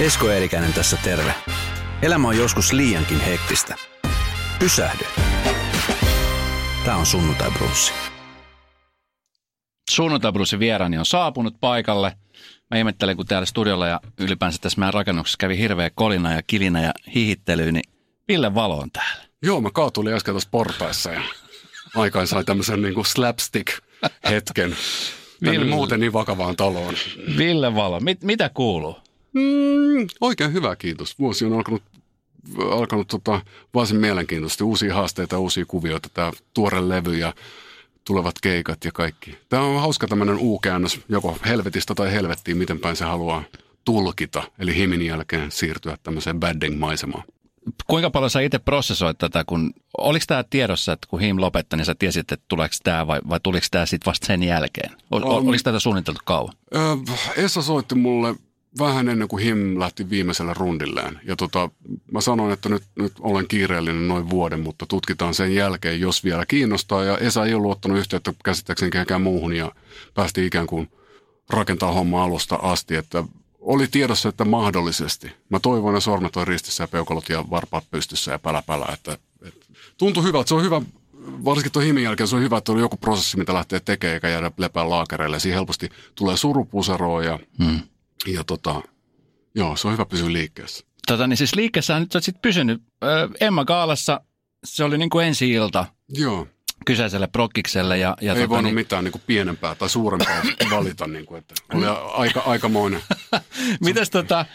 Esko Eerikäinen tässä terve. Elämä on joskus liiankin hektistä. Pysähdy. Tämä on Sunnuntai Brunssi. Sunnuntai Brunssin vieraani on saapunut paikalle. Mä ihmettelen, kun täällä studiolla ja ylipäänsä tässä meidän rakennuksessa kävi hirveä kolina ja kilinä ja hihittely, niin Ville Valo on täällä. Joo, mä kaatuin äsken tuossa portaissa ja aikaan sai tämmöisen niin kuin slapstick-hetken tänne Ville. muuten niin vakavaan taloon. Ville Valo, mit, mitä kuuluu? Mm, oikein hyvä, kiitos. Vuosi on alkanut, alkanut tota, varsin mielenkiintoisesti. Uusia haasteita, uusia kuvioita, tämä tuore levy ja tulevat keikat ja kaikki. Tämä on hauska tämmöinen U-käännös, joko helvetistä tai helvettiin, miten päin se haluaa tulkita. Eli himin jälkeen siirtyä tämmöiseen badding-maisemaan. Kuinka paljon sä itse prosessoit tätä, kun oliko tämä tiedossa, että kun Him lopetti, niin sä tiesit, että tuleeko tämä vai, vai tuliko tämä sitten vasta sen jälkeen? O, On. oliko tätä suunniteltu kauan? Öö, Essa soitti mulle vähän ennen kuin Him lähti viimeiselle rundilleen. Ja tota, mä sanoin, että nyt, nyt olen kiireellinen noin vuoden, mutta tutkitaan sen jälkeen, jos vielä kiinnostaa. Ja Esa ei ollut ottanut yhteyttä käsittääkseni kenenkään muuhun ja päästiin ikään kuin rakentaa homma alusta asti. Että oli tiedossa, että mahdollisesti. Mä toivon, että sormet on ristissä ja peukalot ja varpaat pystyssä ja pälä pälä. Että, että tuntui hyvältä. Se on hyvä, varsinkin tuon himin jälkeen se on hyvä, että on joku prosessi, mitä lähtee tekemään eikä jäädä lepää laakereille. Siinä helposti tulee surupuseroa ja Hmm. Ja tota, joo, se on hyvä pysyä liikkeessä. Tota, niin siis liikkeessä nyt sä oot sit pysynyt. Ö, Emma Gaalassa, se oli niin kuin ensi-ilta Joo, kyseiselle prokkikselle. Ja, ja ei tota, voinut niin, mitään niin kuin pienempää tai suurempaa valita. Niin kuin, että oli aika, aikamoinen. Mitäs tota,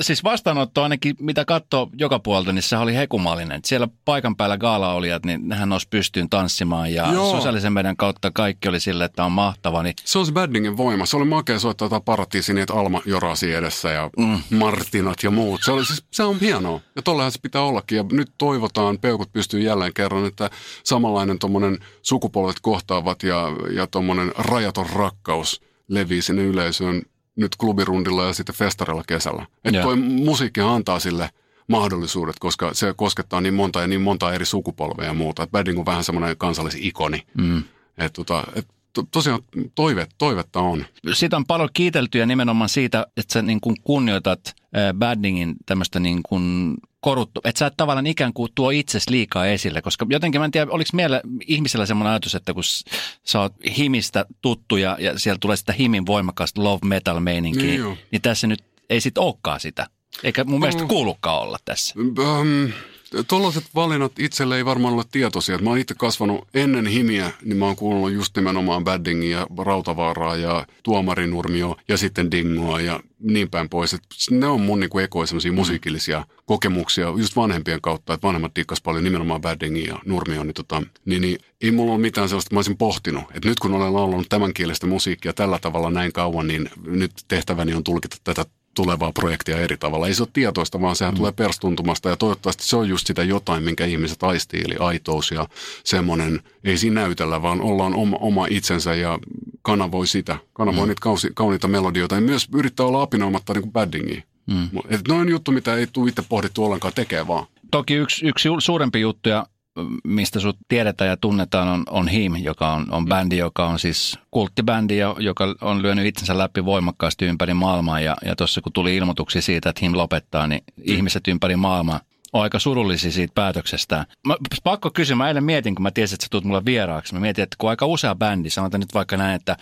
siis vastaanotto ainakin, mitä katsoo joka puolta, niin se oli hekumallinen. Siellä paikan päällä gaala-olijat, niin nehän nousi pystyyn tanssimaan ja Joo. sosiaalisen median kautta kaikki oli sille, että on mahtava. Niin Se on se Baddingin voima. Se oli makea soittaa jotain paratiisi, niin että Alma jorasi edessä ja mm. Martinat ja muut. Se, oli, siis, se on hienoa. Ja tollehan se pitää ollakin. Ja nyt toivotaan, peukut pystyy jälleen kerran, että samanlainen tuommoinen sukupolvet kohtaavat ja, ja tuommoinen rajaton rakkaus levii sinne yleisöön nyt klubirundilla ja sitten festarilla kesällä. Että Joo. toi musiikki antaa sille mahdollisuudet, koska se koskettaa niin monta ja niin monta eri sukupolvea ja muuta. Et Badding on vähän semmoinen kansallisikoni. mm. Et tota, et to, tosiaan toive, toivetta on. siitä on paljon kiitelty ja nimenomaan siitä, että sä niin kuin kunnioitat Baddingin tämmöistä niin kuin koruttu, että sä et tavallaan ikään kuin tuo itsesi liikaa esille, koska jotenkin mä en tiedä, oliko meillä ihmisellä semmoinen ajatus, että kun sä oot himistä tuttu ja, ja siellä tulee sitä himin voimakasta love metal meininkiä, Niin niin, niin tässä nyt ei sit olekaan sitä. Eikä mun mielestä Mm. kuulukaan olla tässä. Um, Tuollaiset valinnat itselle ei varmaan ole tietoisia. Mä oon itse kasvanut ennen himiä, niin mä oon kuullut just nimenomaan Baddingia, Rautavaaraa ja Tuomarinurmio ja sitten Dingoa ja niin päin pois. Et ne on mun niinku ekoja semmoisia musiikillisia kokemuksia just vanhempien kautta, että vanhemmat dikkas paljon nimenomaan Baddingia ja Nurmio, niin, tota, niin, niin ei mulla ole mitään sellaista, mä olisin pohtinut. Että nyt kun olen laulanut tämänkielistä musiikkia tällä tavalla näin kauan, niin nyt tehtäväni on tulkita tätä tulevaa projektia eri tavalla. Ei se ole tietoista, vaan sehän mm. tulee perstuntumasta ja toivottavasti se on just sitä jotain, minkä ihmiset aistii, eli aitous ja semmoinen, ei siinä näytellä, vaan ollaan oma, oma itsensä ja kanavoi sitä, kanavoi mm. niitä kausi, kauniita melodioita ja myös yrittää olla apinoimatta niin kuin baddingia. Mm. Et noin juttu, mitä ei tule itse pohdittu ollenkaan, tekee vaan. Toki yksi, yksi suurempi juttu, ja mistä sut tiedetään ja tunnetaan, on, on Him, joka on, on bändi, joka on siis kulttibändi, jo- joka on lyönyt itsensä läpi voimakkaasti ympäri maailmaa. Ja, ja tuossa kun tuli ilmoituksia siitä, että Him lopettaa, niin mm. ihmiset ympäri maailmaa on aika surullisia siitä päätöksestä. Mä, pakko kysyä, mä eilen mietin, kun mä tiesin, että sä tulet mulle vieraaksi. Mä mietin, että kun aika usea bändi, sanotaan nyt vaikka näin, että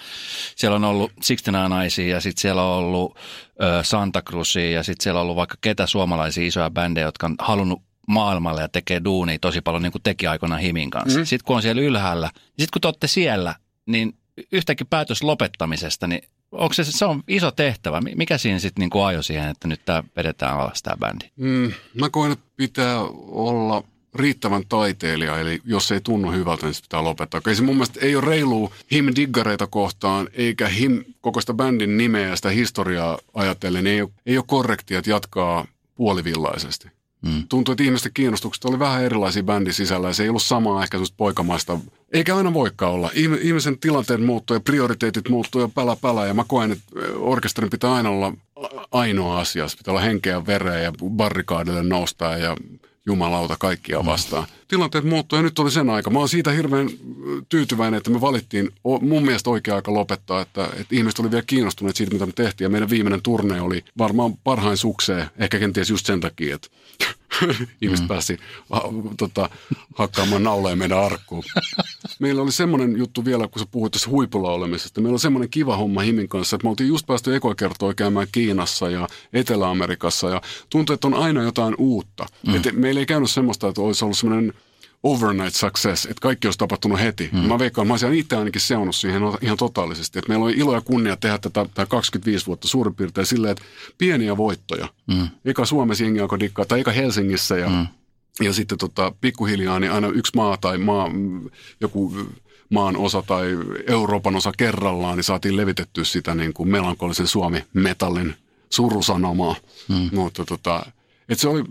siellä on ollut Sixteen Naisia ja sitten siellä on ollut ö, Santa Cruzia ja sitten siellä on ollut vaikka ketä suomalaisia isoja bändejä, jotka on halunnut maailmalle ja tekee duunia tosi paljon niin kuin teki aikoinaan Himin kanssa. Mm. Sitten kun on siellä ylhäällä, niin sitten kun te olette siellä, niin yhtäkkiä päätös lopettamisesta, niin onko se, se on iso tehtävä. Mi- Mikä siinä sitten niin ajoi siihen, että nyt tämä vedetään alas tämä bändi? Mm, mä koen, että pitää olla riittävän taiteilija, eli jos ei tunnu hyvältä, niin se pitää lopettaa. Ei se mun mielestä ei ole reilu him-diggareita kohtaan, eikä him koko sitä bändin nimeä ja sitä historiaa ajatellen, ei ole, ei ole korrektia, että jatkaa puolivillaisesti. Mm. Tuntuu, että ihmisten kiinnostukset oli vähän erilaisia bändin sisällä ja se ei ollut samaa ehkä poikamaista. Eikä aina voikaan olla. Ihm- Ihmisen tilanteet muuttuu ja prioriteetit muuttuu ja pälä pälä. Ja mä koen, että orkesterin pitää aina olla ainoa asia. Se pitää olla henkeä vereä ja barrikaadille noustaa ja jumalauta kaikkia vastaan. Mm. Tilanteet muuttuu ja nyt oli sen aika. Mä oon siitä hirveän tyytyväinen, että me valittiin mun mielestä oikea aika lopettaa, että, että ihmiset oli vielä kiinnostuneet siitä, mitä me tehtiin. Ja meidän viimeinen turne oli varmaan parhain sukseen, ehkä kenties just sen takia, että ihmiset mm. pääsi ha, tota, hakkaamaan nauleen meidän arkkuun. Meillä oli semmoinen juttu vielä, kun sä puhuit tässä huipulla olemisesta. Meillä oli semmoinen kiva homma Himin kanssa, että me oltiin just päästy ekokertoa käymään Kiinassa ja Etelä-Amerikassa ja tuntuu, että on aina jotain uutta. Mm. Et meillä ei käynyt semmoista, että olisi ollut semmoinen overnight success, että kaikki olisi tapahtunut heti. Mm. Mä veikkaan, mä olisin itse ainakin seunut siihen ihan totaalisesti. Että meillä oli ilo ja kunnia tehdä tätä, tätä 25 vuotta suurin piirtein silleen, että pieniä voittoja. Mm. Eka Suomessa jengi alkoi dikkaa, tai eka Helsingissä ja, mm. ja sitten tota, pikkuhiljaa niin aina yksi maa tai maa, joku maan osa tai Euroopan osa kerrallaan, niin saatiin levitettyä sitä niin kuin melankolisen Suomi-metallin surusanomaa. Mm. Mutta tota, et se oli,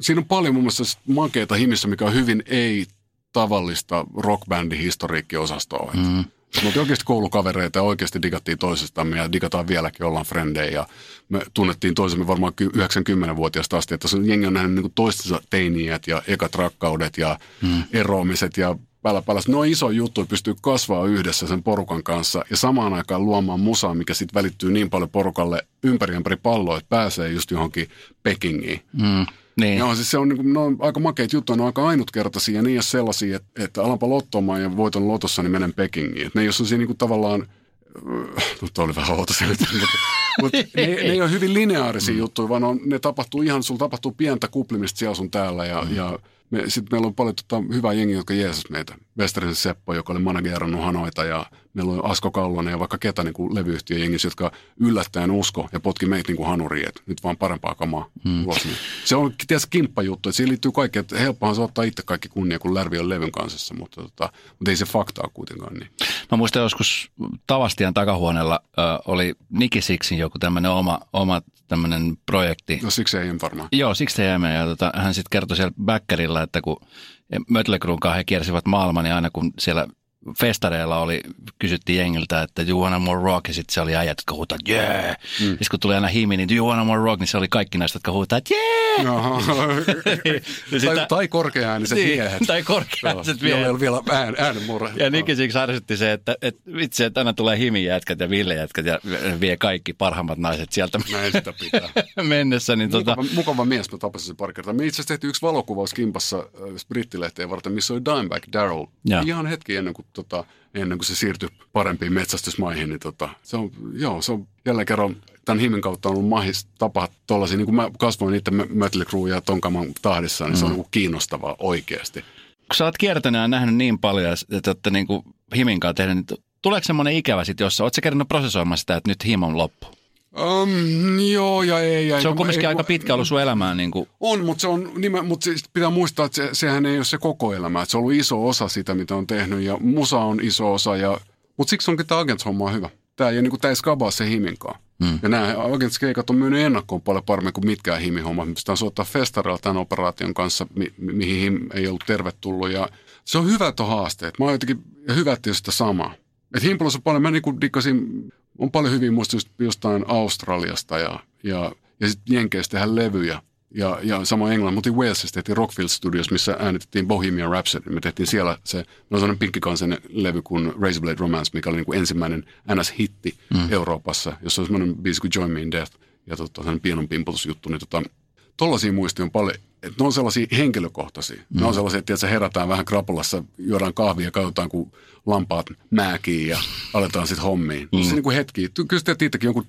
siinä on paljon mun mielestä makeita himissä, mikä on hyvin ei-tavallista rockbändin historiikkiosastoa. Mm. Me oltiin oikeasti koulukavereita ja oikeasti digattiin toisestamme ja digataan vieläkin, ollaan frendejä. Ja me tunnettiin toisemme varmaan 90-vuotiaasta asti, että se jengi on nähnyt niin toistensa teiniät ja ekat rakkaudet ja mm. eroamiset ja pälläpälässä. Ne on iso juttu, pystyy kasvaa yhdessä sen porukan kanssa ja samaan aikaan luomaan musaa, mikä sitten välittyy niin paljon porukalle ympäri ympäri palloa, että pääsee just johonkin Pekingiin. Mm. Niin. Joo, siis se on, niin ne on aika makeita juttuja, ne on aika ainutkertaisia ja niin jos sellaisia, että, että alanpa lottomaan ja voiton lotossa, niin menen Pekingiin. Ne ei ole sellaisia niin kuin tavallaan, no toi oli vähän outo mutta, mutta ne, ne, ei ole hyvin lineaarisia mm. juttuja, vaan on, ne tapahtuu ihan, sulla tapahtuu pientä kuplimista siellä sun täällä ja, mm. ja me, sitten meillä on paljon tota, hyvää jengiä, jotka jeesas meitä. Westerisen Seppo, joka oli managerannut Hanoita ja meillä on Asko Kallonen ja vaikka ketä niin levyyhtiö jengissä, jotka yllättäen usko ja potki meitä niin kuin hanuriin, että nyt vaan parempaa kamaa hmm. ulos. Niin. Se on tietysti kimppajuttu, että siihen liittyy kaikki, että helppohan se ottaa itse kaikki kunnia, kun Lärvi on levyn kanssa, mutta, tota, mutta ei se faktaa kuitenkaan niin. Mä muistan joskus Tavastian takahuoneella äh, oli Niki Sixin joku tämmöinen oma, oma tämmöinen projekti. No siksi ei varmaan. Joo, siksi ei ja tota, hän sitten kertoi siellä Bäkkärillä, että kun Mötley he kiersivät maailman, niin aina kun siellä festareilla oli, kysyttiin jengiltä, että you wanna more rock, ja sitten se oli äijät, jotka huutaa, yeah. Mm. Sitten kun tuli aina himi, niin you wanna more rock, niin se oli kaikki näistä, jotka huutaa, yeah. No. tai, tai korkea-ääniset niin, miehet. Tai korkea-ääniset miehet. Jolla vielä ään, äänenmurre. Ja Nikisiksi ärsytti se, että, että vitsi, että aina tulee himi-jätkät ja ville-jätkät ja vie kaikki parhaimmat naiset sieltä Näin sitä pitää. mennessä. Niin mukava, tota... mukava mies, mä tapasin sen pari kertaa. Me itse asiassa tehtiin yksi valokuvaus Kimpassa äh, brittilehteen varten, missä oli Dimebag Daryl. Ihan hetki ennen kuin tota, ennen kuin se siirtyi parempiin metsästysmaihin, niin tota, se on, joo, se on jälleen kerran tämän himin kautta on ollut mahis tapa tuollaisia, niin kuin mä kasvoin niitä Mötley Crue ja Tonkaman tahdissa, niin mm. se on niin kiinnostavaa oikeasti. Kun sä oot kiertänyt ja nähnyt niin paljon, että olette niin kuin himin kanssa tehnyt, niin tuleeko semmoinen ikävä sitten, jossa oot sä kerännyt prosessoimaan sitä, että nyt him on loppu? Um, joo ja ei. Ja se on kumminkin aika pitkä ollut sun elämään. Niin kuin. On, mutta, se on, mutta siis pitää muistaa, että se, sehän ei ole se koko elämä. Että se on ollut iso osa sitä, mitä on tehnyt ja musa on iso osa. Ja, mutta siksi onkin tämä Agents-homma hyvä. Tämä ei, niin kuin, tämä ei skabaa se himinkaan. Hmm. Ja nämä Agents-keikat on myynyt ennakkoon paljon paremmin kuin mitkään himihommat. Me pystytään soittaa festarilla tämän operaation kanssa, mi- mihin him ei ollut tervetullut. Ja se on hyvä tuo haasteet. Mä oon jotenkin, ja hyvä, että sitä samaa. Että Himpulossa on paljon, mä niin dikkasin on paljon hyviä muista just jostain Australiasta ja, ja, ja sitten Jenkeistä tehdään levyjä. Ja, ja sama Englannin, mutta Walesissa tehtiin Rockfield Studios, missä äänitettiin Bohemian Rhapsody. Me tehtiin siellä se, no sellainen pinkkikansen levy kuin Razorblade Romance, mikä oli niin kuin ensimmäinen NS-hitti mm. Euroopassa, jossa on semmoinen biisi kuin Join Me in Death ja tota, sellainen pienon pimputusjuttu. Niin tota, tollaisia muistia on paljon että ne on sellaisia henkilökohtaisia. Mm. Ne on mm. sellaisia, että se herätään vähän krapulassa, juodaan kahvia ja katsotaan, kun lampaat määkii ja aletaan sitten hommiin. Mm. Se niin kuin hetki. Kyllä sä itsekin jonkun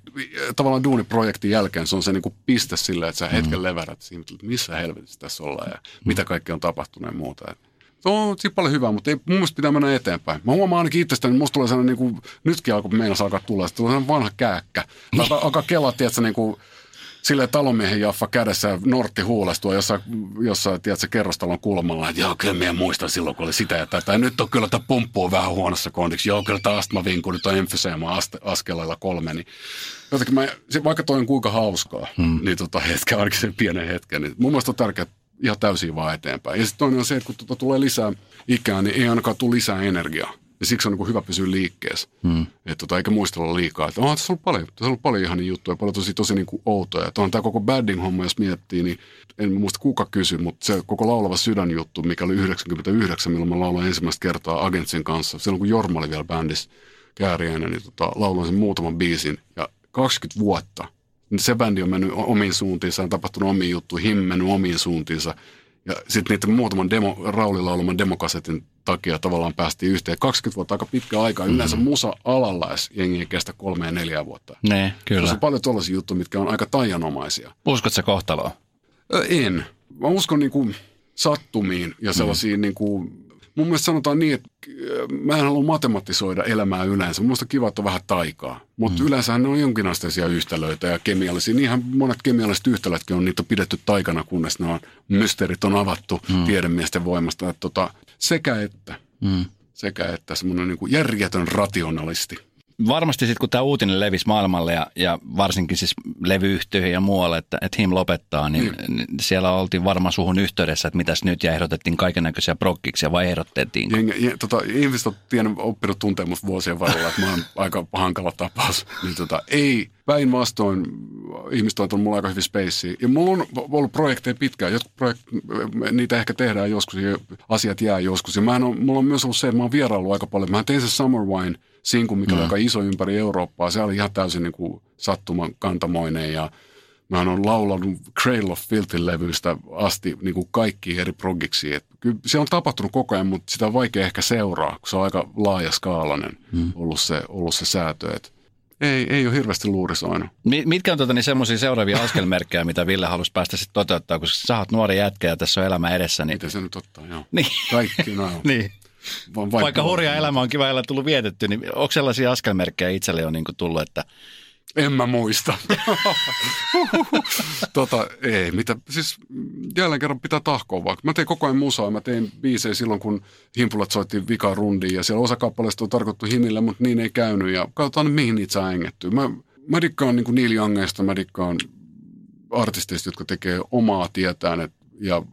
tavallaan duuniprojektin jälkeen se on se niin kuin piste sillä, että sä hetken mm. levärät siinä, että missä helvetissä tässä ollaan ja mm. mitä kaikkea on tapahtunut ja muuta. Se on siinä paljon hyvää, mutta ei, mun mielestä pitää mennä eteenpäin. Mä huomaan ainakin itsestäni, että musta tulee sellainen, niin kuin, nytkin alkoi meinas alkaa tulla, se tulee sellainen vanha kääkkä. Alkaa, alkaa kelaa, tiedätkö, niin kuin, sille talonmiehen jaffa kädessä nortti huulestua jossain, jossain tiedätkö, kerrostalon kulmalla, että joo, kyllä minä muistan silloin, kun oli sitä ja tätä. Ja nyt on kyllä, että pumppuu vähän huonossa kondiksi. Joo, kyllä tämä astmavinku, nyt on emfyseema askeleella kolme. Niin jotenkin mä, se, vaikka toi on kuinka hauskaa, hmm. niin tota hetken, ainakin sen pienen hetken, niin mun mielestä on tärkeää ihan täysin vaan eteenpäin. Ja sitten toinen on se, että kun tuota tulee lisää ikää, niin ei ainakaan tule lisää energiaa. Ja siksi on niin kuin hyvä pysyä liikkeessä. Mm. Et tota, eikä muistella liikaa. Että onhan tässä ollut paljon, tässä on ollut paljon ihania juttuja, paljon tosi, tosi niin kuin outoja. On tämä koko badding homma, jos miettii, niin en muista kuka kysyi, mutta se koko laulava sydän juttu, mikä oli 99, milloin mä lauloin ensimmäistä kertaa Agentsin kanssa. Silloin kun Jorma oli vielä bändissä kääriäinen, niin tota, lauloin sen muutaman biisin. Ja 20 vuotta. Niin se bändi on mennyt omiin suuntiinsa, on tapahtunut omiin juttuihin, mennyt omiin suuntiinsa. Ja sitten niiden muutaman demo, Raulilla oleman demokasetin takia tavallaan päästiin yhteen. 20 vuotta aika pitkä aika. Mm-hmm. Yleensä musa-alalla jengi ei kestä kolme ja neljä vuotta. Ne, kyllä. Tässä on paljon tuollaisia juttuja, mitkä on aika taianomaisia. Uskot se kohtaloon? Ö, en. Mä uskon niinku sattumiin ja sellaisiin mm. niinku, mun mielestä sanotaan niin, että mä en halua matematisoida elämää yleensä. Minusta kiva, että on vähän taikaa. Mutta mm. yleensä ne on jonkinasteisia yhtälöitä ja kemiallisia. Niinhän monet kemialliset yhtälötkin on, niitä on pidetty taikana, kunnes ne on, mysteerit on avattu mm. tiedemiesten voimasta. Että tota, sekä että. Mm. Sekä että semmoinen niin järjetön rationalisti varmasti sitten kun tämä uutinen levisi maailmalle ja, ja varsinkin siis levyyhtiöihin ja muualle, että, että HIM lopettaa, niin, mm. niin siellä oltiin varmaan suhun yhteydessä, että mitäs nyt ja ehdotettiin kaiken näköisiä prokkiksi vai ehdotettiin? tota, ihmiset on tiennyt, oppinut tuntemus vuosien varrella, että mä oon aika hankala tapaus. Niin tota, ei, päinvastoin ihmiset on tullut mulla aika hyvin spacea. Ja mulla on ollut projekteja pitkään. Jotkut projekt, niitä ehkä tehdään joskus ja asiat jää joskus. Ja mä on, mulla on myös ollut se, että mä oon vieraillut aika paljon. Mä tein se Summer Wine – sinkun, mikä mm. oli aika iso ympäri Eurooppaa. Se oli ihan täysin niin kuin sattuman kantamoinen ja mä oon laulanut Cradle of Filthin levyistä asti niin kuin kaikki eri progiksi. Et kyllä se on tapahtunut koko ajan, mutta sitä on vaikea ehkä seuraa, kun se on aika laaja skaalainen mm. ollut, se, ollut se säätö. Et ei, ei ole hirveästi luurisoinut. Mitkä on tota, niin semmoisia seuraavia askelmerkkejä, mitä Ville halusi päästä sitten toteuttaa, koska sä oot nuori jätkä ja tässä on elämä edessä. Niin... Miten se nyt ottaa, joo. Niin. Kaikki näin. niin. Vaikka, Vaikka hurja elämä on kiva tullut vietetty, niin onko sellaisia askelmerkkejä itselle on niin tullut, että en mä muista. tota, ei, mitä, siis jälleen kerran pitää tahkoa vaikka. Mä tein koko ajan musaa, mä tein biisejä silloin, kun Himpulat soitti vika rundiin ja siellä osa kappaleista on tarkoittu himille, mutta niin ei käynyt ja katsotaan mihin niitä saa engettyä. Mä, mä dikkaan niin Neil Youngista, mä dikkaan artisteista, jotka tekee omaa tietään et, ja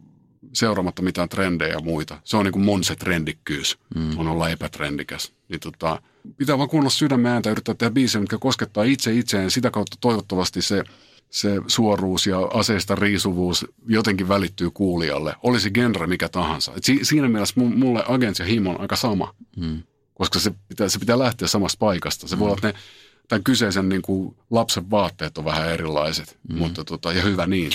seuraamatta mitään trendejä ja muita. Se on niin kuin mun se trendikkyys, mm. on olla epätrendikäs. Niin tota, pitää vaan kuunnella sydämen ääntä, yrittää tehdä biisejä, mitkä koskettaa itse itseään. Sitä kautta toivottavasti se, se suoruus ja aseista riisuvuus jotenkin välittyy kuulijalle. Olisi genre mikä tahansa. Et si, siinä mielessä mulle Agents ja Him on aika sama. Mm. Koska se pitää, se pitää lähteä samasta paikasta. Se mm. voi olla, että ne tämän kyseisen niin kuin lapsen vaatteet on vähän erilaiset, mm. mutta tota, ja hyvä niin.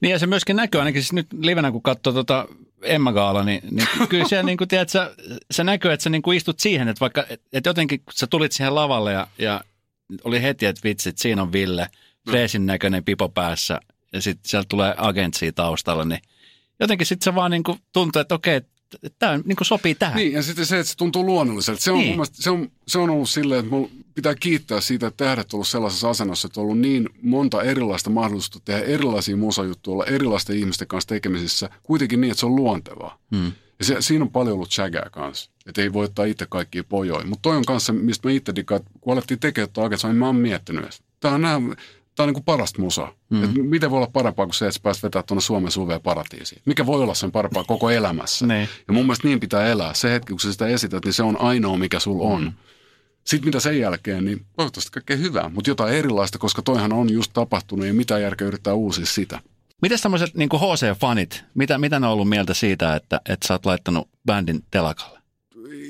Niin ja se myöskin näkyy ainakin siis nyt livenä, kun katsoo tota Emma Gaala, niin, niin kyllä siellä niin kuin, tiedät, sä, se näkyy, että sä niin kuin istut siihen, että vaikka, että jotenkin sä tulit siihen lavalle ja, ja oli heti, että vitsit, siinä on Ville, freesin näköinen pipo päässä ja sitten sieltä tulee agentsia taustalla, niin jotenkin sitten se vaan niin kuin tuntuu, että okei, tämä niin sopii tähän. Niin, ja sitten se, että se tuntuu luonnolliselta. Se on, niin. mielestä, se on, se on ollut silleen, että mulla pitää kiittää siitä, että tähdet on ollut sellaisessa asennossa, että on ollut niin monta erilaista mahdollisuutta tehdä erilaisia musajuttuja, olla erilaisten ihmisten kanssa tekemisissä, kuitenkin niin, että se on luontevaa. Hmm. Ja se, siinä on paljon ollut chagää kanssa. Että ei voi ottaa itse kaikkia pojoja. Mutta toi on kanssa, mistä mä itse dikaan, kun alettiin tekemään tuota niin mä oon miettinyt. Tämä on nämä tämä on niin kuin parasta musaa. Mm. Et miten voi olla parempaa kuin se, että sä pääset vetää tuonne Suomen suveen paratiisiin? Mikä voi olla sen parempaa koko elämässä? niin. Ja mun mielestä niin pitää elää. Se hetki, kun sä sitä esität, niin se on ainoa, mikä sul on. Mm. Sitten mitä sen jälkeen, niin toivottavasti kaikkea hyvää, mutta jotain erilaista, koska toihan on just tapahtunut ja mitä järkeä yrittää uusia sitä. Miten tämmöiset niin HC-fanit, mitä, mitä ne on ollut mieltä siitä, että, että sä oot laittanut bändin telakalle?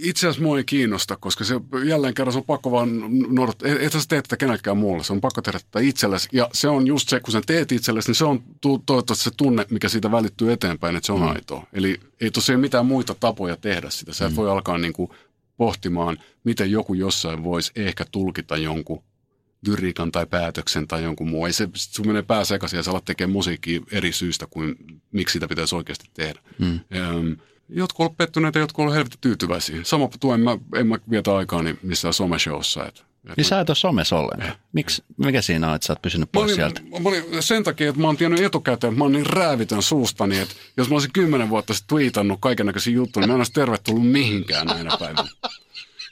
Itse asiassa mua ei kiinnosta, koska se jälleen kerran se on pakko vaan noudattaa. Et sä teet tätä kenellekään muulle, se on pakko tehdä tätä itsellesi. Ja se on just se, kun sä teet itsellesi, niin se on toivottavasti se tunne, mikä siitä välittyy eteenpäin, että se on mm. aitoa. Eli ei tosiaan mitään muita tapoja tehdä sitä. Sä et mm. voi alkaa niin kuin pohtimaan, miten joku jossain voisi ehkä tulkita jonkun lyriikan tai päätöksen tai jonkun muu. Ei se, sun menee pää sekaisin ja sä alat tekemään musiikkia eri syystä kuin miksi sitä pitäisi oikeasti tehdä. Mm. Um, jotkut ovat pettyneitä, jotkut ovat helvetti tyytyväisiä. Sama tuen mä, en mä vietä aikaa niin missään someshowssa. Et, et niin sä et ole somessa ollenkaan. Eh. Miksi, mikä siinä on, että sä oot pysynyt pois olin, sieltä? Mä olin, sen takia, että mä oon tiennyt etukäteen, että mä oon niin räävitön suustani, että jos mä olisin kymmenen vuotta sitten tweetannut kaiken näköisiä juttuja, niin mä en olisi tervetullut mihinkään näinä päivänä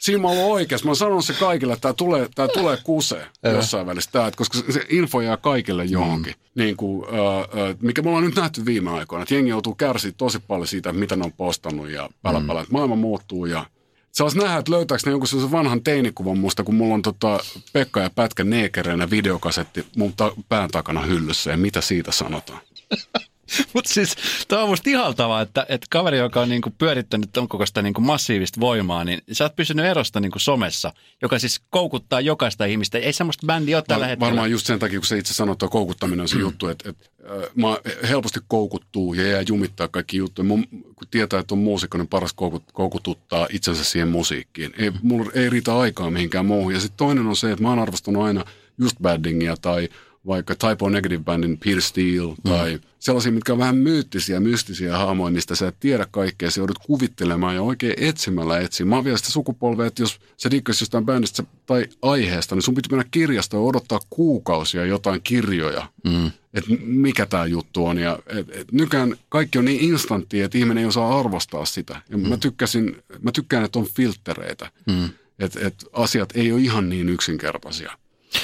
siinä mä oon oikeassa. Mä oon sanonut se kaikille, että tämä tulee, tää tulee kuseen jossain välissä, tää, koska se info jää kaikille johonkin. Mm. Niin kuin, äh, mikä me ollaan nyt nähty viime aikoina, että jengi joutuu kärsiä tosi paljon siitä, mitä ne on postannut ja pälä, mm. maailma muuttuu ja Saas nähdä, että löytääkö ne jonkun sellaisen vanhan teinikuvan musta, kun mulla on tota Pekka ja Pätkä neekereinä videokasetti mun ta- pään takana hyllyssä ja mitä siitä sanotaan. Mutta siis tämä on musta ihaltavaa, että, että kaveri, joka on niinku pyörittänyt ton kokoista niinku massiivista voimaa, niin sä oot pysynyt erosta niinku somessa, joka siis koukuttaa jokaista ihmistä. Ei semmoista bändiä ole tällä Var, hetkellä. varmaan just sen takia, kun se itse sanoo, että koukuttaminen on se juttu, että, että äh, mä helposti koukuttuu ja jää jumittaa kaikki juttuja. Mun, kun tietää, että on muusikko, niin paras koukut, koukututtaa itsensä siihen musiikkiin. Ei, mulla ei riitä aikaa mihinkään muuhun. Ja sitten toinen on se, että mä oon arvostanut aina just Baddingia tai vaikka Typo Negative Bandin Peter Steele tai mm. sellaisia, mitkä on vähän myyttisiä, mystisiä hahmoja, mistä sä et tiedä kaikkea, sä joudut kuvittelemaan ja oikein etsimällä etsiä. Mä oon vielä sitä sukupolvea, että jos sä dikkasit jostain bändistä tai aiheesta, niin sun piti mennä kirjastoon ja odottaa kuukausia jotain kirjoja, mm. että mikä tämä juttu on. Ja et, et, nykään kaikki on niin instanttia, että ihminen ei osaa arvostaa sitä. Ja mm. mä, tykkäsin, mä tykkään, että on filttereitä. Mm. Että et asiat ei ole ihan niin yksinkertaisia.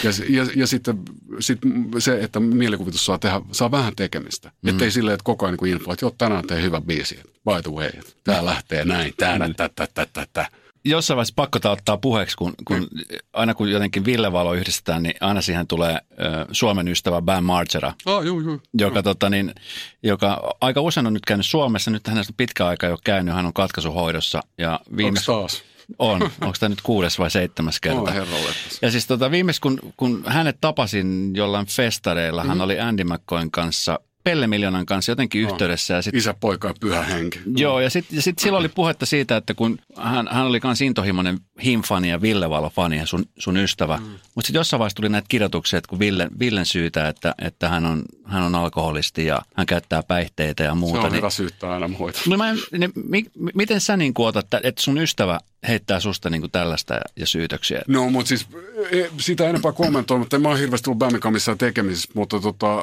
Ja, ja, ja sitten sit se, että mielikuvitus saa, tehdä, saa vähän tekemistä. Mm. Että ei silleen, että koko ajan niin info, että joo, tänään tee hyvä biisi. By the way, tämä lähtee näin, tää, tää, tää, tää, tää, tää. Jossain vaiheessa pakko ottaa puheeksi, kun, kun aina kun jotenkin Ville Valo yhdistetään, niin aina siihen tulee ö, Suomen ystävä Bam Margera, Ah, joo, joo. joka, tota, niin, joka aika usein on nyt käynyt Suomessa. Nyt hänestä on pitkä aika jo käynyt, hän on katkaisuhoidossa. Ja viimeis, taas? On, onko tämä nyt kuudes vai seitsemäs kerta? Oh, herralle. Ja siis tota, viimeis kun, kun hänet tapasin jollain festareilla, mm-hmm. hän oli Andy McCoyn kanssa, Pelle Miljoonan kanssa jotenkin yhteydessä. Ja sit, Isä, poika ja pyhä henki. joo, ja sitten sit silloin oli puhetta siitä, että kun hän, hän oli myös intohimoinen Him-fani ja Ville Valo-fani ja sun, sun ystävä. Mm. Mutta sitten jossain vaiheessa tuli näitä kirjoituksia, että kun Ville, Villen syytä, että, että hän, on, hän on alkoholisti ja hän käyttää päihteitä ja Se muuta. on niin, hyvä syyttää aina muita. No mä en, niin, mi, mi- miten sä niin otat, että sun ystävä heittää susta niin tällaista ja, ja syytöksiä? No, mutta siis e, sitä enempää kommentoi, mutta en mä oon hirveästi ollut missään tekemisissä, mutta tota,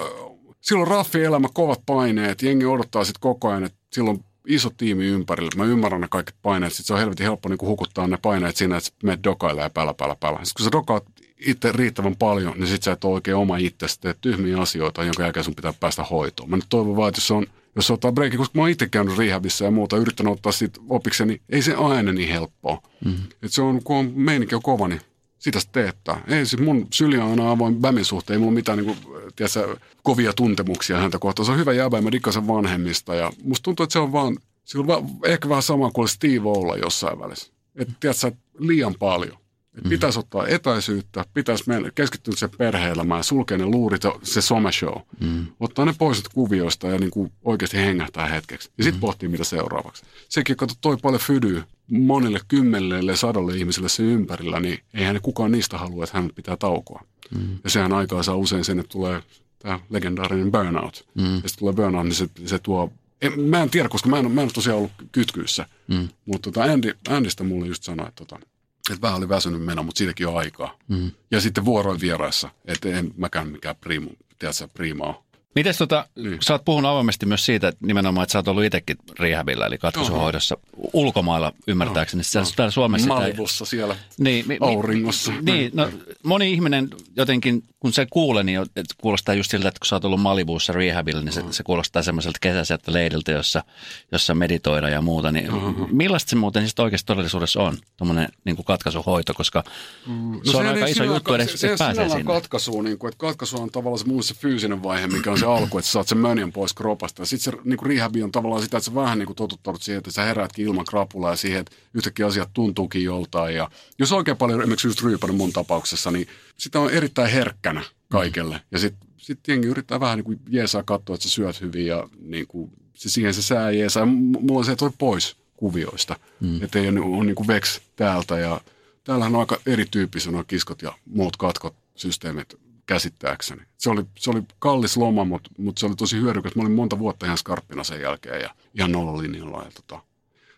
silloin raffi elämä, kovat paineet, jengi odottaa sitten koko ajan, että silloin iso tiimi ympärillä. Mä ymmärrän ne kaikki paineet, sitten se on helvetin helppo niin hukuttaa ne paineet siinä, että sä menet dokailemaan ja pälä, pälä, pälä. Sitten kun sä dokaat itse riittävän paljon, niin sit sä et ole oikein oma itse, teet tyhmiä asioita, jonka jälkeen sun pitää päästä hoitoon. Mä nyt toivon vaan, että jos se on jos ottaa breikki, koska mä oon itse käynyt rehabissa ja muuta, yrittänyt ottaa siitä opikseni, niin ei se aina niin helppoa. Mm-hmm. Et se on, kun on meininki on kova, niin sitä se teettää. Ei siis mun syli on avoin Bämin suhteen, ei mulla mitään niin kuin, tiedätkö, kovia tuntemuksia häntä kohtaan. Se on hyvä jäbä mä dikkaan sen vanhemmista ja musta tuntuu, että se on vaan, sillä on ehkä vähän sama kuin Steve Olla jossain välissä. Että tiedätkö, liian paljon. Et pitäisi ottaa etäisyyttä, pitäisi mennä, keskittyä sen perhe-elämään, sulkea ne luurit ja se someshow. Mm. Ottaa ne pois kuvioista ja niin kuin oikeasti hengähtää hetkeksi. Ja sitten mm. pohtii, mitä seuraavaksi. Sekin, kato, toi paljon fydyy monille kymmenelle, sadalle ihmiselle se ympärillä, niin eihän kukaan niistä halua, että hän pitää taukoa. Mm. Ja sehän aikaa saa usein sen, että tulee tämä legendaarinen burnout. Mm. Ja sitten tulee burnout, niin se, se tuo en, mä en tiedä, koska mä en, mä en ole tosiaan ollut kytkyissä. Mm. Mutta tota Andy, Andystä mulle just sanoi, että, tota, että vähän oli väsynyt meno, mutta siitäkin on aikaa. Mm. Ja sitten vuoroin vieraissa, että en mäkään mikään primu, tiedätkö, prima ole. Miten tota, niin. sä oot puhunut avoimesti myös siitä, että nimenomaan, että sä oot ollut itsekin rehabilla, eli katkaisuhoidossa ulkomailla ymmärtääkseni. Sä, täällä Suomessa sitä Malvussa siellä niin, mi, mi, auringossa. Niin, no, moni ihminen jotenkin, kun se kuulee, niin kuulostaa just siltä, että kun sä oot ollut Malibuussa rehabilla, niin se, se kuulostaa semmoiselta kesäiseltä leidiltä, jossa, jossa meditoidaan ja muuta. Niin millaista se muuten sitten oikeasti todellisuudessa on, tuommoinen niin katkaisuhoito, koska No se on aika ei iso juttu edes, se, se, että se pääsee sinne. katkaisu, niin kuin, että katkaisu on tavallaan se, muun se fyysinen vaihe, mikä on se alku, että sä saat sen mönjän pois kropasta. Ja sitten se niin kuin rehabi on tavallaan sitä, että sä vähän niin kuin totuttaudut siihen, että sä heräätkin ilman krapulaa ja siihen, että yhtäkkiä asiat tuntuukin joltain. Ja jos oikein paljon esimerkiksi just ryypänyt mun tapauksessa, niin sitä on erittäin herkkänä kaikelle. Ja sitten sit jengi yrittää vähän niin kuin jeesaa katsoa, että sä syöt hyvin ja niin kuin, se siihen se sää jeesaa. Mulla on se, että toi pois kuvioista. Mm. Että ei ole, on niin kuin veks täältä ja täällähän on aika erityyppisiä nuo kiskot ja muut katkot systeemit käsittääkseni. Se oli, se oli kallis loma, mutta, mutta se oli tosi hyödykäs. Mä olin monta vuotta ihan skarppina sen jälkeen ja ihan nollalinjalla. Ja tota.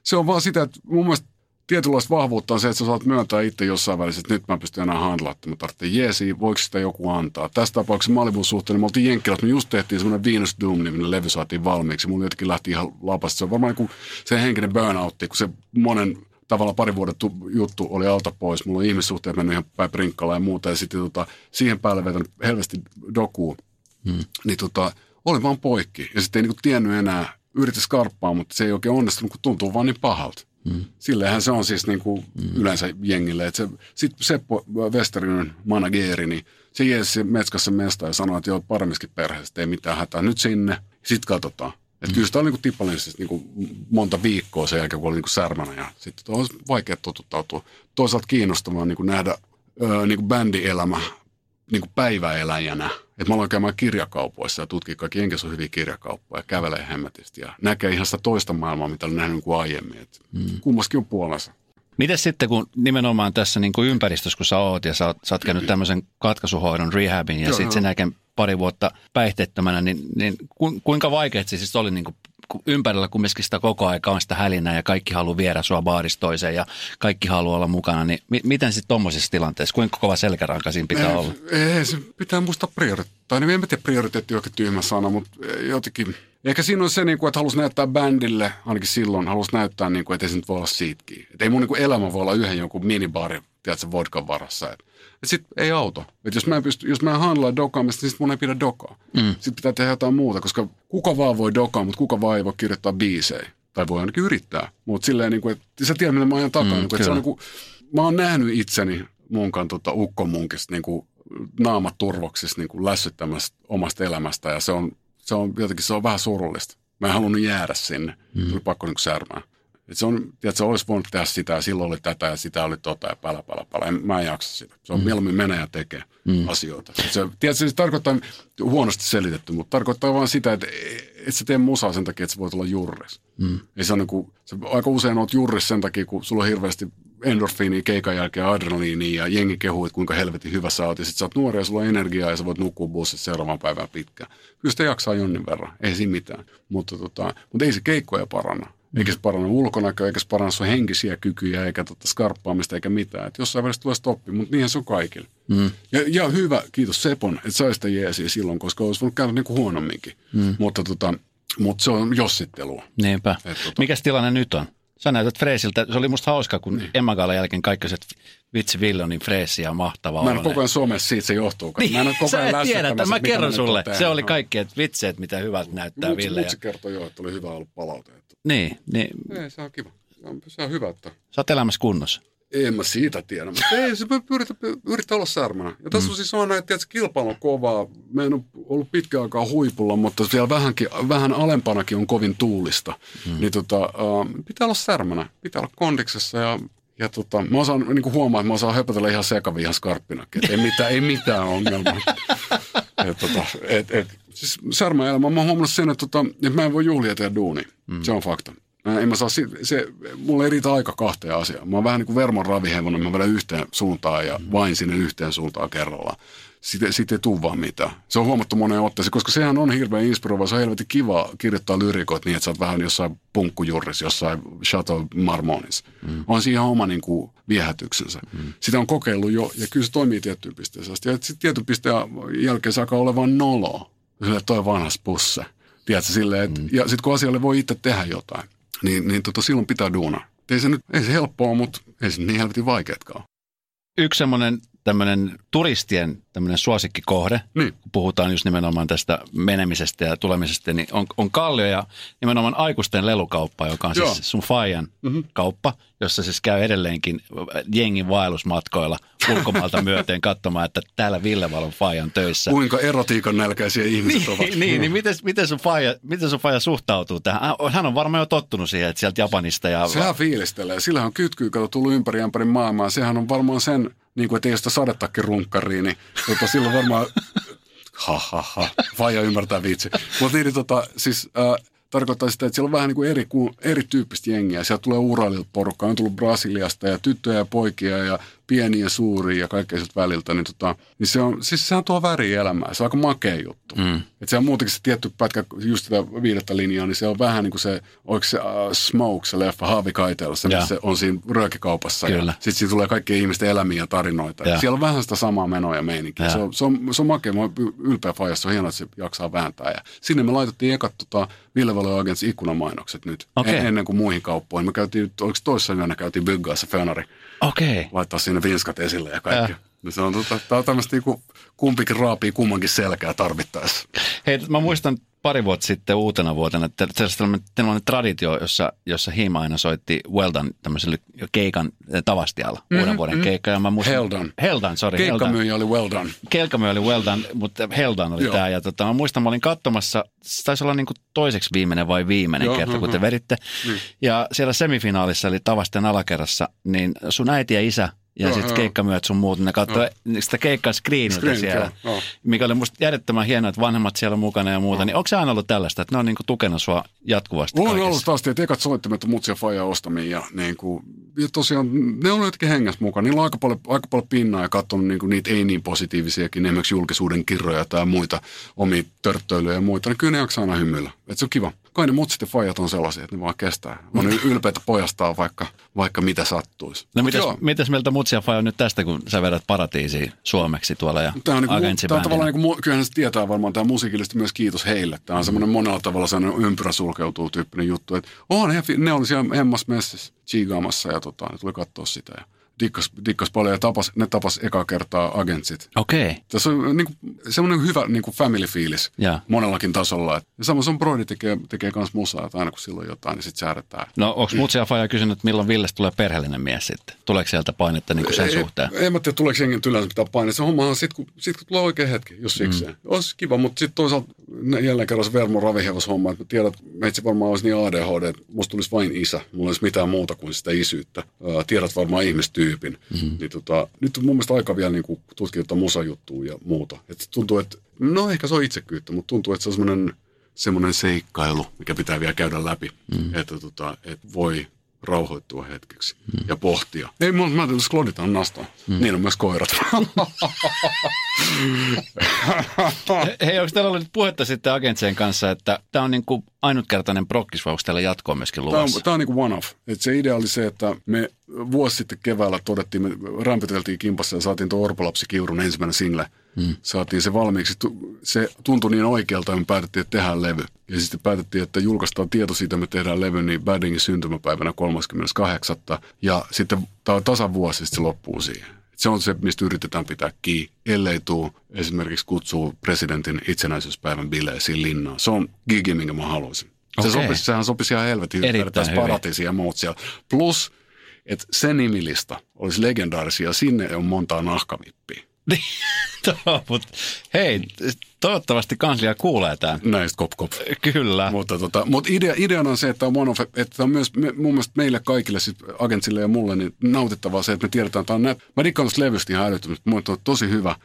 Se on vaan sitä, että mun mielestä tietynlaista vahvuutta on se, että sä saat myöntää itse jossain välissä, että nyt mä pystyn enää handlaamaan, että mä tarvitsen jeesiä, voiko sitä joku antaa. Tässä tapauksessa Malibun suhteen, niin me oltiin Jenkkilassa, me just tehtiin semmoinen Venus Doom-niminen levy saatiin valmiiksi. Mulla jotenkin lähti ihan lapasta. Se on varmaan niin se henkinen burnoutti, kun se monen tavallaan pari vuoden tu- juttu oli alta pois. Mulla on ihmissuhteet mennyt ihan päin prinkkalla ja muuta. Ja sitten tota, siihen päälle vetänyt helvesti dokuu. Hmm. Niin tota, oli vaan poikki. Ja sitten ei niinku tiennyt enää, yritti skarppaa, mutta se ei oikein onnistunut, kun tuntuu vaan niin pahalta. Mm. Se on siis niin kuin mm. yleensä jengille. Sitten Seppo Westerinen manageri, niin se jeesi metskassa mesta ja sanoi, että joo, paremminkin perheestä, ei mitään hätää. Nyt sinne, sitten katsotaan. Että mm. kyllä sitä on niin tipallisesti niin monta viikkoa sen jälkeen, kun oli niin särmänä ja sitten on vaikea totuttautua. Toisaalta kiinnostavaa niin nähdä öö, niin bändielämä niin päiväeläjänä – että mä aloin käymään kirjakaupoissa ja tutkia kaikki Jenkeissä on hyviä kirjakauppoja, kävelee hemmetisti ja näkee ihan sitä toista maailmaa, mitä olen nähnyt kuin aiemmin. Et mm. Kummaskin on puolensa. Miten sitten, kun nimenomaan tässä niin kuin ympäristössä, kun sä oot ja sä oot, sä oot käynyt tämmöisen katkaisuhoidon, rehabin ja sitten sen jälkeen pari vuotta päihteettömänä, niin, niin kuinka vaikeaa se siis oli niin kuin ympärillä kumminkin sitä koko aika on sitä hälinää ja kaikki haluaa viedä sua baarista toiseen ja kaikki haluaa olla mukana, niin mi- miten sitten tuommoisessa tilanteessa, kuinka kova selkäranka siinä pitää ei, olla? Ei, se pitää muistaa prioriteettia. Niin en tiedä prioriteetti on tyhmä sana, mutta jotenkin, ehkä siinä on se, niin kuin, että halusi näyttää bändille, ainakin silloin halusi näyttää, niin kuin, että ei se nyt voi olla siitäkin. Että ei mun kuin elämä voi olla yhden jonkun minibaari, tiedätkö, vodkan varassa. Että et sit ei auto. Et jos mä en pysty, jos mä en handlaa dokaamista, niin sit mun ei pidä dokaa. Mm. Sitten pitää tehdä jotain muuta, koska kuka vaan voi dokaa, mutta kuka vaan ei voi kirjoittaa biisejä. Tai voi ainakin yrittää. Mutta silleen, niin kuin, että sä tiedät, mitä mä ajan takaa. Mm, niin kuin, että se on, niin kuin, mä oon nähnyt itseni munkan tota, ukkomunkista niin kuin, naamat turvoksissa niin lässyttämästä omasta elämästä. Ja se on, se on jotenkin se on vähän surullista. Mä en halunnut jäädä sinne. Mm. Tuli pakko niin kuin särmään. Et se on, tiedätkö, olisi voinut tehdä sitä ja silloin oli tätä ja sitä oli tota ja pälä, pälä, pälä. En, mä en jaksa sitä. Se on mm. mieluummin menee ja tekee mm. asioita. Et se, tiedätkö, se tarkoittaa, huonosti selitetty, mutta tarkoittaa vain sitä, että et sä tee musaa sen takia, että sä voit olla jurres. Mm. Ei se on niin kuin, sä aika usein oot jurres sen takia, kun sulla on hirveästi endorfiinia, keikan jälkeen adrenaliinia ja jengi kehuu, että kuinka helvetin hyvä sä oot. Ja sit sä oot nuori ja sulla on energiaa ja sä voit nukkua bussissa seuraavan päivän pitkään. Kyllä sitä jaksaa jonnin verran, ei siinä mitään. Mutta, tota, mutta ei se keikkoja paranna. Eikä se paranna ulkonäköä, eikä se paranna sun henkisiä kykyjä, eikä tota skarppaamista, eikä mitään. Et jossain välissä tulee stoppi, mutta niinhän se on kaikille. Mm. Ja, ja, hyvä, kiitos Sepon, että sai sitä jeesiä silloin, koska olisi voinut käydä niin kuin huonomminkin. Mm. Mutta, tota, mutta se on jossittelua. Niinpä. Et, tota... Mikäs tilanne nyt on? Sä näytät Freesiltä, se oli musta hauska, kun niin. Emma Gaalan jälkeen kaikki se vitsi Ville niin freesi ja mahtava Mä en koko ajan somessa siitä se johtuu. Niin, mä en koko ajan sä tiedät, mä kerron sulle. Se oli kaikki, että vitseet, mitä hyvältä näyttää Mut, Ville. Mutta se kertoo jo, että oli hyvä ollut palaute. Niin, niin. Ei, se on kiva. Se on, se on hyvä, että... Sä oot elämässä kunnossa. En mä siitä tiedä, mutta ei, se yrittää, yrittää olla särmänä. Ja tässä mm. on siis on, että kilpailu on kovaa. Me en ole ollut pitkään aikaa huipulla, mutta siellä vähänkin, vähän alempanakin on kovin tuulista. Mm. Niin tota, uh, pitää olla särmänä, pitää olla kondiksessa ja ja tota, mä osaan niin huomaa, että mä osaan höpötellä ihan sekavia ihan skarppinakin. Ei mitään, ei mitään ongelmaa. et, tota, et, et, siis särmäelämä, mä oon huomannut sen, että, tota, että mä en voi juhlia tehdä duuni. Mm. Se on fakta. Mä en mä saa, se, se, mulla ei riitä aika kahteen asiaan. Mä oon vähän niin kuin vermon ravihevonen, mä vedän yhteen suuntaan ja mm. vain sinne yhteen suuntaan kerrallaan. Sitten, sitten ei tule vaan mitään. Se on huomattu moneen otteeseen, koska sehän on hirveän inspiroiva. Se on helvetin kiva kirjoittaa lyrikot niin, että sä oot vähän jossain punkkujurrissa, jossain Chateau Marmonis. Mm. On siinä ihan oma niin kuin, viehätyksensä. Mm. Sitä on kokeillut jo, ja kyllä se toimii tiettyyn pisteeseen. Ja sitten tietyn pisteen jälkeen se alkaa olevan nolo. Sille toi vanhas pusse. Tiedätkö, silleen, et, mm. Ja sitten kun asialle voi itse tehdä jotain niin, niin tota, silloin pitää duuna. Ei se nyt, ei se helppoa, mutta ei se niin helvetin vaikeatkaan. Yksi semmoinen tämmöinen turistien tämmöinen suosikkikohde, niin. kun puhutaan just nimenomaan tästä menemisestä ja tulemisesta, niin on, on Kallio ja nimenomaan aikuisten lelukauppa, joka on Joo. siis sun Fajan mm-hmm. kauppa, jossa siis käy edelleenkin jengin vaellusmatkoilla ulkomaalta myöten katsomaan, että täällä Ville Valon Fajan töissä. Kuinka erotiikan nälkäisiä ihmiset niin, ovat. Niin, niin miten, miten, sun faija, miten sun Faja suhtautuu tähän? Hän on varmaan jo tottunut siihen, että sieltä Japanista ja... Sehän fiilistelee. Sillä on kytkyy, kato tullut ympäri ympäri maailmaa. Sehän on varmaan sen niin kuin, että ei sitä sadettakin runkkariin, niin tota, silloin varmaan, ha ha ha, vaija ymmärtää vitsi. Mutta niin, tota, siis äh, tarkoittaa sitä, että siellä on vähän niin kuin eri, erityyppistä jengiä. Sieltä tulee Uralilta porukkaa, on tullut Brasiliasta ja tyttöjä ja poikia ja pieniä ja suuria ja kaikkea sieltä väliltä, niin, tota, niin se on, siis sehän tuo väri elämään. Se on aika makea juttu. Mm. Että se on muutenkin se tietty pätkä, just sitä viidettä linjaa, niin se on vähän niin kuin se, oliko se uh, Smoke, se leffa Haavi se, se on siinä röökikaupassa. Kyllä. Ja sitten siinä tulee kaikkien ihmisten elämiä ja tarinoita. Ja. Siellä on vähän sitä samaa menoa ja meininkiä. Se on, se, on, se on makea. Mä oon ylpeä fajassa, se on hienoa, että se jaksaa vääntää. Ja sinne me laitettiin ekat tota, Ville Valo Agents ikkunamainokset nyt, okay. ennen kuin muihin kauppoihin. Me käytiin, oliko toissa yönä käytiin Byggaassa Fönari. Okei. Okay. Laittaa sinne vinskat esille ja kaikki. Ja. No se on, tota, tää on tämmöistä niinku, kumpikin raapii kummankin selkää tarvittaessa. Hei, mä muistan pari vuotta sitten uutena vuotena, että sellainen, sellainen traditio, jossa, jossa Him aina soitti Weldan tämmöiselle keikan eh, Tavastialla, mm-hmm, uuden vuoden mm-hmm. keikka. Ja mä muistan, Heldan. Heldan, sorry. Keikkamyyjä oli Weldan. Keikkamyyjä oli Weldan, mutta Heldan oli tämä. Ja tota, mä muistan, mä olin katsomassa, se taisi olla niin kuin toiseksi viimeinen vai viimeinen Joo, kerta, uh-huh. kun te veditte. Mm. Ja siellä semifinaalissa, eli Tavasten alakerrassa, niin sun äiti ja isä ja sitten keikkamyöt sun muut, ne katsoi sitä keikkaa screeniltä Screen, siellä, joo, mikä oli musta järjettömän hienoa, että vanhemmat siellä mukana ja muuta. Niin onko se aina ollut tällaista, että ne on niinku tukenut sua jatkuvasti On kaikessa? ollut taas, että ekat soittimet on mutsia faija ostamia ja, niinku, ja tosiaan ne on jotenkin hengässä mukana. Niillä on aika paljon, aika paljon pinnaa ja katsonut niinku niitä ei niin positiivisiakin, esimerkiksi julkisuuden kirroja tai muita omia törttöilyjä ja muita. Niin kyllä ne jaksaa aina hymyillä. Et se on kiva kai ne mutsit ja fajat on sellaisia, että ne vaan kestää. On ylpeitä pojastaan vaikka, vaikka mitä sattuisi. No mitäs, mitäs mieltä mutsia faja nyt tästä, kun sä vedät paratiisiin suomeksi tuolla ja Tämä on, niinku, tämä on tavallaan, niin kuin, kyllähän se tietää varmaan tämä musiikillisesti myös kiitos heille. Tämä on mm. semmoinen monella tavalla sellainen ympyrä sulkeutuu tyyppinen juttu. Että oh, ne, ne oli siellä hemmas messissä, ja tota, ne tuli katsoa sitä. Ja dikkas, dikkas paljon ja tapas, ne tapas eka kertaa agentsit. Okei. Okay. Tässä on niin kuin, semmoinen hyvä niin kuin family-fiilis ja. monellakin tasolla. Ja samoin on Brody tekee, tekee myös musaa, että aina kun silloin jotain, niin sitten säädetään. No onko mm. Mutsi ja Faja kysynyt, että milloin Ville tulee perheellinen mies sitten? Tuleeko sieltä painetta niin kuin sen ei, suhteen? En mä tiedä, tuleeko jengin yleensä pitää painetta. Se homma on sitten, kun, sit, kun tulee oikea hetki, jos sikseen. Mm. Olisi kiva, mutta sitten toisaalta jälleen kerran se Vermo ravihevos homma, että mä tiedän, että meitsi varmaan olisi niin ADHD, että musta tulisi vain isä. Mulla olisi mitään muuta kuin sitä isyyttä. tiedät varmaan ihmistyypin. Mm-hmm niin tota, nyt on mun mielestä aika vielä niin tutkia jotain musajuttua ja muuta. Et tuntuu, että no ehkä se on itsekyyttä, mutta tuntuu, että se on semmoinen semmoinen seikkailu, mikä pitää vielä käydä läpi, mm. että, tota, että voi rauhoittua hetkeksi mm. ja pohtia. Ei, mä, mä ajattelin, että on nastaa. Mm. Niin on myös koirat. Hei, onko teillä ollut puhetta sitten agentsien kanssa, että tämä on niin kuin ainutkertainen prokkis, vai onko teillä jatkoa myöskin luvassa? Tämä on, tämä on niin kuin one-off. Et se idea oli se, että me vuosi sitten keväällä todettiin, me rämpyteltiin kimpassa ja saatiin tuo Orpolapsi Kiurun ensimmäinen single. Hmm. Saatiin se valmiiksi. Se tuntui niin oikealta, että me päätettiin, että tehdään levy. Ja sitten päätettiin, että julkaistaan tieto siitä, me tehdään levy, niin Baddingin syntymäpäivänä 38. Ja sitten tämä on tasan vuosi, sitten se loppuu siihen. Se on se, mistä yritetään pitää kiinni, ellei tuu esimerkiksi kutsuu presidentin itsenäisyyspäivän bileisiin linnaan. Se on gigi, minkä mä haluaisin. Se sopisi, sehän sopisi ihan helvetin hyvin. Paratiisia muut siellä. Plus, että se nimilista olisi legendaarisia, sinne on montaa nahkavippiä. Mutta hei, toivottavasti kanslia kuulee tämän. Näistä kop kop. Kyllä. Mutta tota, mut idea, ideana on se, että on, one of, että on myös me, mun mielestä meille kaikille, siis agentsille ja mulle, niin nautittavaa se, että me tiedetään, että on nä- Mä dikkaan tuosta levystä ihan älyttömästi, mun on tosi hyvä.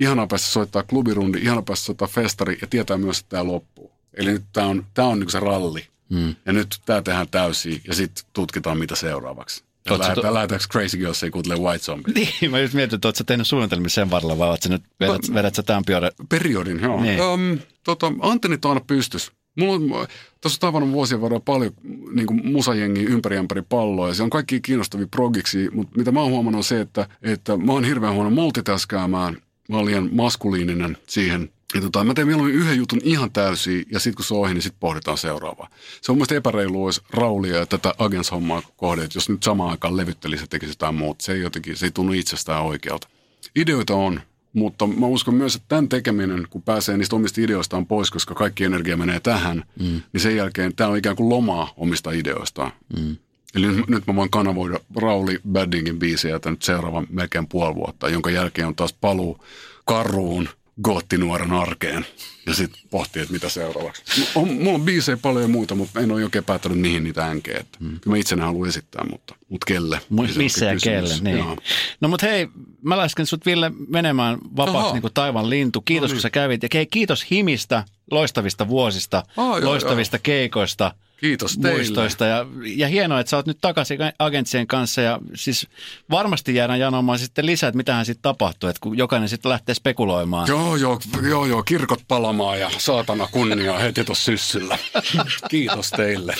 Ihanaa päästä soittaa klubirundi, ihanaa päästä soittaa festari ja tietää myös, että tämä loppuu. Eli nyt tämä on, tää on niinku se ralli. Hmm. Ja nyt tämä tehdään täysin ja sitten tutkitaan, mitä seuraavaksi. Lähetään, to... lähetäänkö Crazy Girls ei kuuntele White Zombie? Niin, mä just mietin, että ootko tehnyt suunnitelmia sen varrella vai ootko nyt, vedät, no, vedät sä tämän periodin? Periodin, joo. Niin. Um, tota, antennit on aina pystys. Mulla on, tässä on tavannut vuosien varrella paljon niin kuin musajengi ympäri ympäri palloa ja se on kaikki kiinnostavia progiksi, mutta mitä mä oon huomannut on se, että, että mä oon hirveän huono multitaskaamaan. Mä oon liian maskuliininen siihen ja tota, mä teen mieluummin yhden jutun ihan täysin ja sitten kun se on ohi, niin sitten pohditaan seuraavaa. Se on mielestäni epäreilu olisi raulia ja tätä agents-hommaa kohde, että jos nyt samaan aikaan levyttelisi ja tekisi jotain muuta. Se ei jotenkin, se ei tunnu itsestään oikealta. Ideoita on, mutta mä uskon myös, että tämän tekeminen, kun pääsee niistä omista ideoistaan pois, koska kaikki energia menee tähän, mm. niin sen jälkeen tämä on ikään kuin lomaa omista ideoistaan. Mm. Eli nyt, nyt mä voin kanavoida Rauli Baddingin biisejä nyt seuraavan melkein puoli vuotta, jonka jälkeen on taas paluu karruun – goottinuoren arkeen ja sitten pohtii, että mitä seuraavaksi. On, mulla on biisejä paljon ja muita, mutta en ole oikein päättänyt mihin niitä änkeä. Hmm. Kyllä mä itse haluan esittää, mutta, mutta kelle. Mu- missä ja kelle, niin. Joo. No mutta hei, mä lasken sut Ville menemään vapaaksi niin kuin taivan lintu. Kiitos no niin. kun sä kävit. Ja hei, kiitos Himistä, loistavista vuosista, oh, joo, loistavista joo. keikoista. Kiitos teille. muistoista. Ja, ja hienoa, että sä oot nyt takaisin agentsien kanssa ja siis varmasti jäädään janomaan sitten lisää, että mitähän sitten tapahtuu, että kun jokainen sitten lähtee spekuloimaan. Joo, joo, joo, joo, kirkot palamaan ja saatana kunnia heti tuossa syssyllä. Kiitos teille.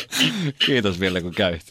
Kiitos vielä kun kävit.